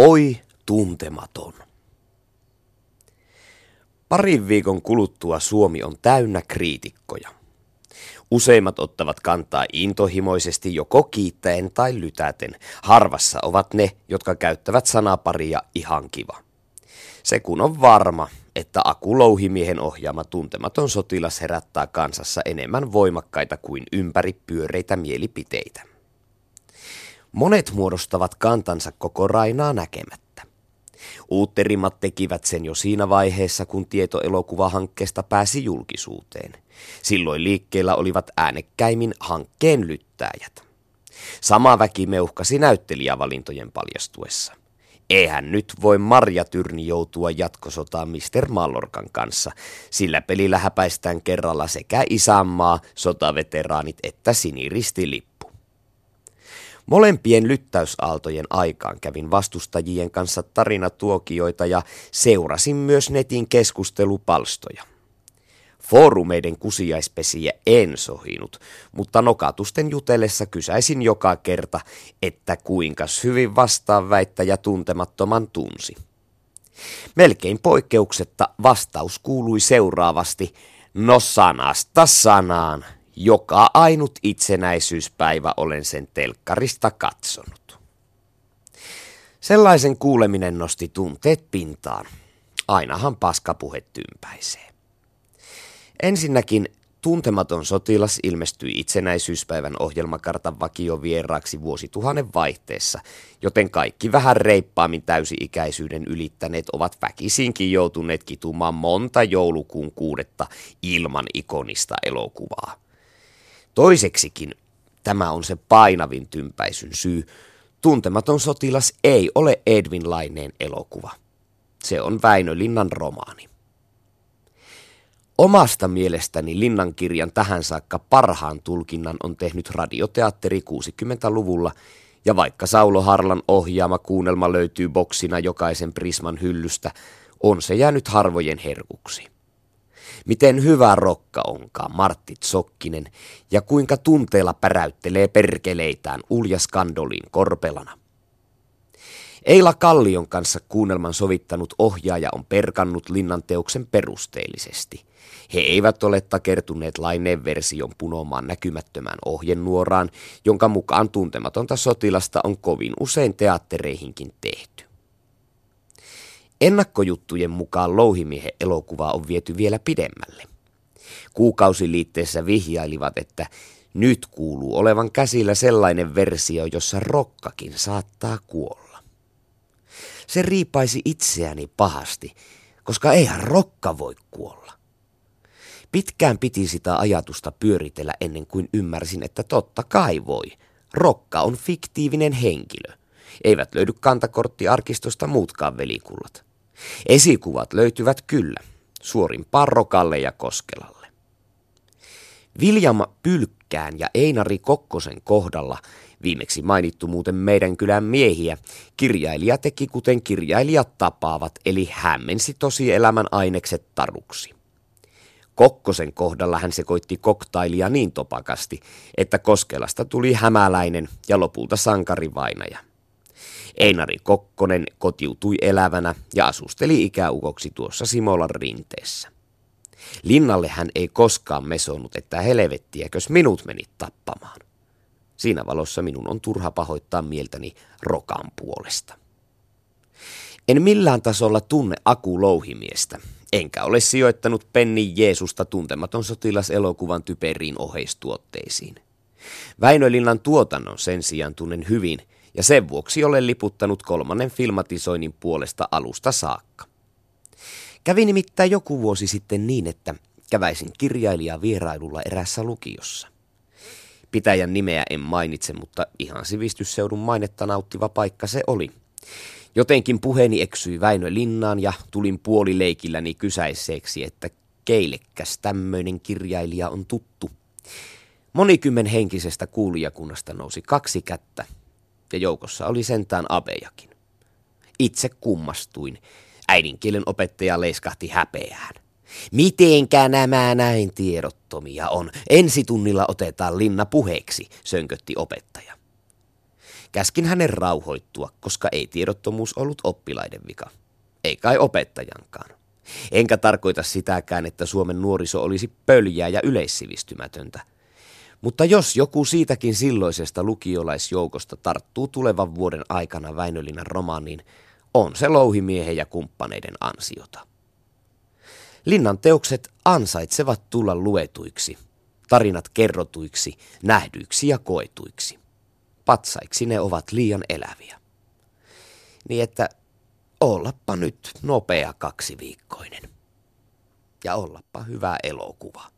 Oi tuntematon. Parin viikon kuluttua Suomi on täynnä kriitikkoja. Useimmat ottavat kantaa intohimoisesti joko kiittäen tai lytäten. Harvassa ovat ne, jotka käyttävät sanaparia ihan kiva. Se kun on varma, että Aku Louhimiehen ohjaama tuntematon sotilas herättää kansassa enemmän voimakkaita kuin ympäripyöreitä mielipiteitä. Monet muodostavat kantansa koko Rainaa näkemättä. Uutterimmat tekivät sen jo siinä vaiheessa, kun tieto elokuvahankkeesta pääsi julkisuuteen. Silloin liikkeellä olivat äänekkäimmin hankkeen lyttäjät. Sama väki meuhkasi näyttelijävalintojen paljastuessa. Eihän nyt voi Marja Tyrni joutua jatkosotaan Mr. Mallorkan kanssa, sillä pelillä häpäistään kerralla sekä isänmaa, sotaveteraanit että siniristilippu. Molempien lyttäysaaltojen aikaan kävin vastustajien kanssa tarinatuokioita ja seurasin myös netin keskustelupalstoja. Foorumeiden kusiaispesiä en sohinut, mutta nokatusten jutellessa kysäisin joka kerta, että kuinka hyvin vastaan väittäjä tuntemattoman tunsi. Melkein poikkeuksetta vastaus kuului seuraavasti, no sanasta sanaan. Joka ainut itsenäisyyspäivä olen sen telkkarista katsonut. Sellaisen kuuleminen nosti tunteet pintaan. Ainahan paskapuhe tympäisee. Ensinnäkin tuntematon sotilas ilmestyi itsenäisyyspäivän ohjelmakartan vakiovieraaksi vuosituhannen vaihteessa, joten kaikki vähän reippaammin täysi-ikäisyyden ylittäneet ovat väkisinkin joutuneet kitumaan monta joulukuun kuudetta ilman ikonista elokuvaa. Toiseksikin tämä on se painavin tympäisyn syy. Tuntematon sotilas ei ole Edwin Laineen elokuva. Se on Väinö Linnan romaani. Omasta mielestäni Linnan kirjan tähän saakka parhaan tulkinnan on tehnyt radioteatteri 60-luvulla, ja vaikka Saulo Harlan ohjaama kuunnelma löytyy boksina jokaisen Prisman hyllystä, on se jäänyt harvojen herkuksi. Miten hyvä rokka onkaan Martti Sokkinen ja kuinka tunteella päräyttelee perkeleitään Ulja Skandolin korpelana. Eila Kallion kanssa kuunnelman sovittanut ohjaaja on perkannut linnan teoksen perusteellisesti. He eivät ole takertuneet laineen version punomaan näkymättömään ohjenuoraan, jonka mukaan tuntematonta sotilasta on kovin usein teattereihinkin tehty. Ennakkojuttujen mukaan Louhimiehen elokuva on viety vielä pidemmälle. Kuukausiliitteessä vihjailivat, että nyt kuuluu olevan käsillä sellainen versio, jossa rokkakin saattaa kuolla. Se riipaisi itseäni pahasti, koska eihän rokka voi kuolla. Pitkään piti sitä ajatusta pyöritellä ennen kuin ymmärsin, että totta kai voi. Rokka on fiktiivinen henkilö. Eivät löydy kantakorttiarkistosta muutkaan velikullat. Esikuvat löytyvät kyllä, suorin Parrokalle ja Koskelalle. Viljama Pylkkään ja Einari Kokkosen kohdalla, viimeksi mainittu muuten meidän kylän miehiä, kirjailija teki kuten kirjailijat tapaavat, eli hämmensi tosielämän ainekset taruksi. Kokkosen kohdalla hän sekoitti koktailia niin topakasti, että Koskelasta tuli hämäläinen ja lopulta sankarivainaja. Einari Kokkonen kotiutui elävänä ja asusteli ikäukoksi tuossa Simolan rinteessä. Linnalle hän ei koskaan mesonut, että helvettiäkös minut meni tappamaan. Siinä valossa minun on turha pahoittaa mieltäni Rokan puolesta. En millään tasolla tunne Aku Louhimiestä, enkä ole sijoittanut Penni Jeesusta tuntematon sotilaselokuvan typeriin oheistuotteisiin. Väinölinnan tuotannon sen sijaan tunnen hyvin – ja sen vuoksi olen liputtanut kolmannen filmatisoinnin puolesta alusta saakka. Kävi nimittäin joku vuosi sitten niin, että käväisin kirjailija vierailulla erässä lukiossa. Pitäjän nimeä en mainitse, mutta ihan sivistysseudun mainetta nauttiva paikka se oli. Jotenkin puheeni eksyi Väinö Linnaan ja tulin puolileikilläni kysäiseeksi, että keillekäs tämmöinen kirjailija on tuttu. Monikymmen henkisestä kuulijakunnasta nousi kaksi kättä ja joukossa oli sentään abejakin. Itse kummastuin. Äidinkielen opettaja leiskahti häpeään. Mitenkä nämä näin tiedottomia on? Ensitunnilla otetaan linna puheeksi, sönkötti opettaja. Käskin hänen rauhoittua, koska ei tiedottomuus ollut oppilaiden vika. Ei kai opettajankaan. Enkä tarkoita sitäkään, että Suomen nuoriso olisi pöljää ja yleissivistymätöntä. Mutta jos joku siitäkin silloisesta lukiolaisjoukosta tarttuu tulevan vuoden aikana Väinölinnan romaaniin, on se louhimiehen ja kumppaneiden ansiota. Linnan teokset ansaitsevat tulla luetuiksi, tarinat kerrotuiksi, nähdyiksi ja koetuiksi. Patsaiksi ne ovat liian eläviä. Niin että ollappa nyt nopea kaksiviikkoinen. Ja ollappa hyvä elokuva.